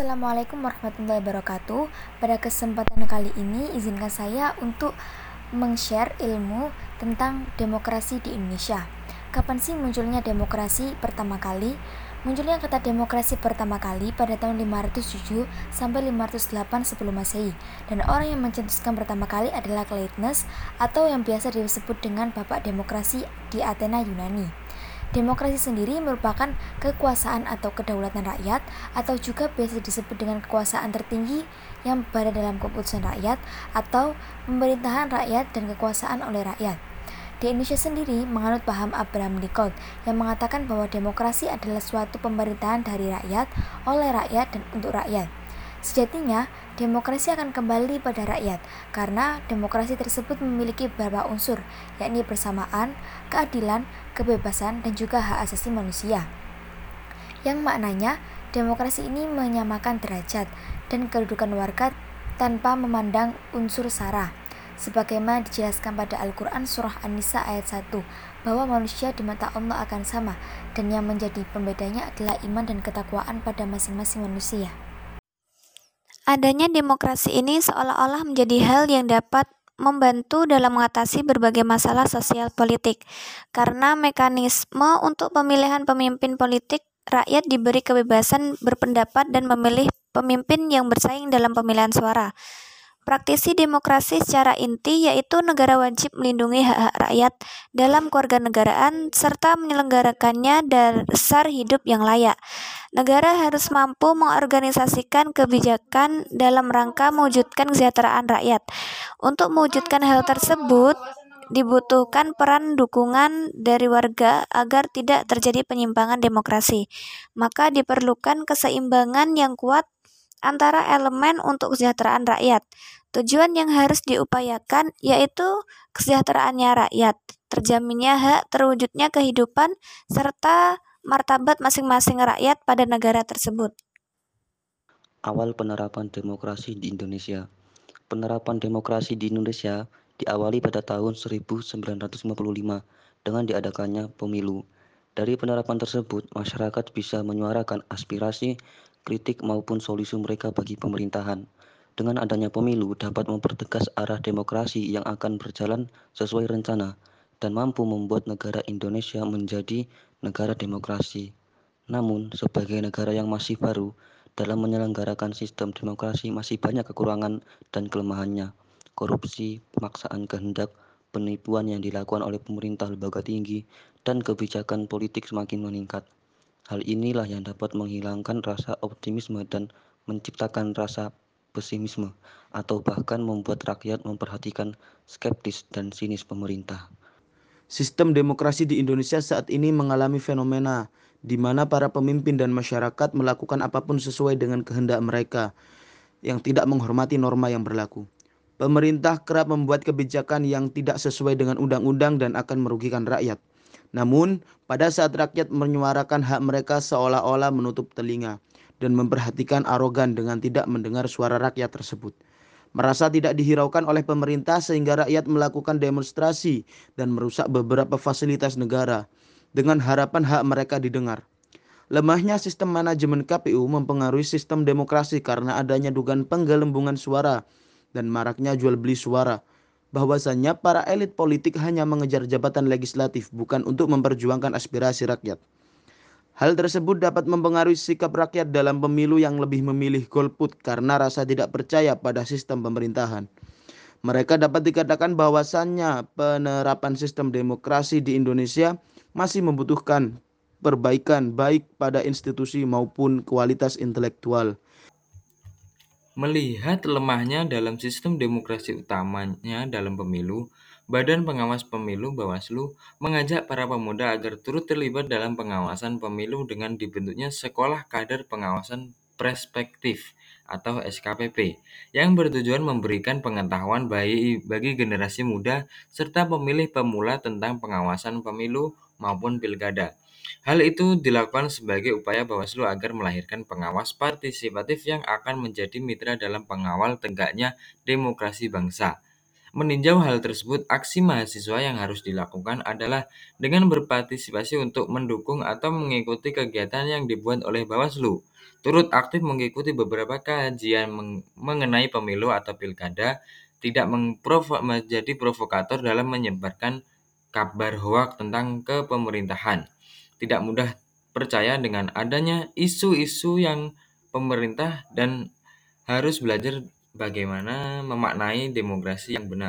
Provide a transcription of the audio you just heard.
Assalamualaikum warahmatullahi wabarakatuh. Pada kesempatan kali ini, izinkan saya untuk meng-share ilmu tentang demokrasi di Indonesia. Kapan sih munculnya demokrasi pertama kali? Munculnya kata demokrasi pertama kali pada tahun 507 sampai 508 sebelum Masehi. Dan orang yang mencetuskan pertama kali adalah Cleithness atau yang biasa disebut dengan Bapak Demokrasi di Athena Yunani. Demokrasi sendiri merupakan kekuasaan atau kedaulatan rakyat atau juga biasa disebut dengan kekuasaan tertinggi yang berada dalam keputusan rakyat atau pemerintahan rakyat dan kekuasaan oleh rakyat. Di Indonesia sendiri menganut paham Abraham Lincoln yang mengatakan bahwa demokrasi adalah suatu pemerintahan dari rakyat, oleh rakyat, dan untuk rakyat. Sejatinya, demokrasi akan kembali pada rakyat karena demokrasi tersebut memiliki beberapa unsur, yakni persamaan, keadilan, kebebasan, dan juga hak asasi manusia. Yang maknanya, demokrasi ini menyamakan derajat dan kedudukan warga tanpa memandang unsur sara. Sebagaimana dijelaskan pada Al-Quran Surah An-Nisa ayat 1, bahwa manusia di mata Allah akan sama, dan yang menjadi pembedanya adalah iman dan ketakwaan pada masing-masing manusia. Adanya demokrasi ini seolah-olah menjadi hal yang dapat membantu dalam mengatasi berbagai masalah sosial politik, karena mekanisme untuk pemilihan pemimpin politik rakyat diberi kebebasan berpendapat dan memilih pemimpin yang bersaing dalam pemilihan suara. Praktisi demokrasi secara inti yaitu negara wajib melindungi hak-hak rakyat dalam kewarganegaraan serta menyelenggarakannya dasar hidup yang layak. Negara harus mampu mengorganisasikan kebijakan dalam rangka mewujudkan kesejahteraan rakyat. Untuk mewujudkan hal tersebut, dibutuhkan peran dukungan dari warga agar tidak terjadi penyimpangan demokrasi. Maka diperlukan keseimbangan yang kuat antara elemen untuk kesejahteraan rakyat. Tujuan yang harus diupayakan yaitu kesejahteraannya rakyat, terjaminnya hak, terwujudnya kehidupan, serta martabat masing-masing rakyat pada negara tersebut. Awal penerapan demokrasi di Indonesia Penerapan demokrasi di Indonesia diawali pada tahun 1955 dengan diadakannya pemilu. Dari penerapan tersebut, masyarakat bisa menyuarakan aspirasi kritik maupun solusi mereka bagi pemerintahan. Dengan adanya pemilu dapat mempertegas arah demokrasi yang akan berjalan sesuai rencana dan mampu membuat negara Indonesia menjadi negara demokrasi. Namun, sebagai negara yang masih baru, dalam menyelenggarakan sistem demokrasi masih banyak kekurangan dan kelemahannya. Korupsi, pemaksaan kehendak, penipuan yang dilakukan oleh pemerintah lembaga tinggi, dan kebijakan politik semakin meningkat. Hal inilah yang dapat menghilangkan rasa optimisme dan menciptakan rasa pesimisme atau bahkan membuat rakyat memperhatikan skeptis dan sinis pemerintah. Sistem demokrasi di Indonesia saat ini mengalami fenomena di mana para pemimpin dan masyarakat melakukan apa pun sesuai dengan kehendak mereka yang tidak menghormati norma yang berlaku. Pemerintah kerap membuat kebijakan yang tidak sesuai dengan undang-undang dan akan merugikan rakyat. Namun, pada saat rakyat menyuarakan hak mereka seolah-olah menutup telinga dan memperhatikan arogan dengan tidak mendengar suara rakyat tersebut. Merasa tidak dihiraukan oleh pemerintah sehingga rakyat melakukan demonstrasi dan merusak beberapa fasilitas negara dengan harapan hak mereka didengar. Lemahnya sistem manajemen KPU mempengaruhi sistem demokrasi karena adanya dugaan penggelembungan suara dan maraknya jual beli suara bahwasannya para elit politik hanya mengejar jabatan legislatif bukan untuk memperjuangkan aspirasi rakyat. Hal tersebut dapat mempengaruhi sikap rakyat dalam pemilu yang lebih memilih golput karena rasa tidak percaya pada sistem pemerintahan. Mereka dapat dikatakan bahwasannya penerapan sistem demokrasi di Indonesia masih membutuhkan perbaikan baik pada institusi maupun kualitas intelektual. Melihat lemahnya dalam sistem demokrasi utamanya dalam pemilu, Badan Pengawas Pemilu Bawaslu mengajak para pemuda agar turut terlibat dalam pengawasan pemilu dengan dibentuknya Sekolah Kader Pengawasan Perspektif atau SKPP yang bertujuan memberikan pengetahuan bagi generasi muda serta pemilih pemula tentang pengawasan pemilu maupun pilkada. Hal itu dilakukan sebagai upaya Bawaslu agar melahirkan pengawas partisipatif yang akan menjadi mitra dalam pengawal tegaknya demokrasi bangsa. Meninjau hal tersebut, aksi mahasiswa yang harus dilakukan adalah dengan berpartisipasi untuk mendukung atau mengikuti kegiatan yang dibuat oleh Bawaslu, turut aktif mengikuti beberapa kajian mengenai pemilu atau pilkada, tidak menjadi provokator dalam menyebarkan kabar hoak tentang kepemerintahan, tidak mudah percaya dengan adanya isu-isu yang pemerintah dan harus belajar bagaimana memaknai demokrasi yang benar.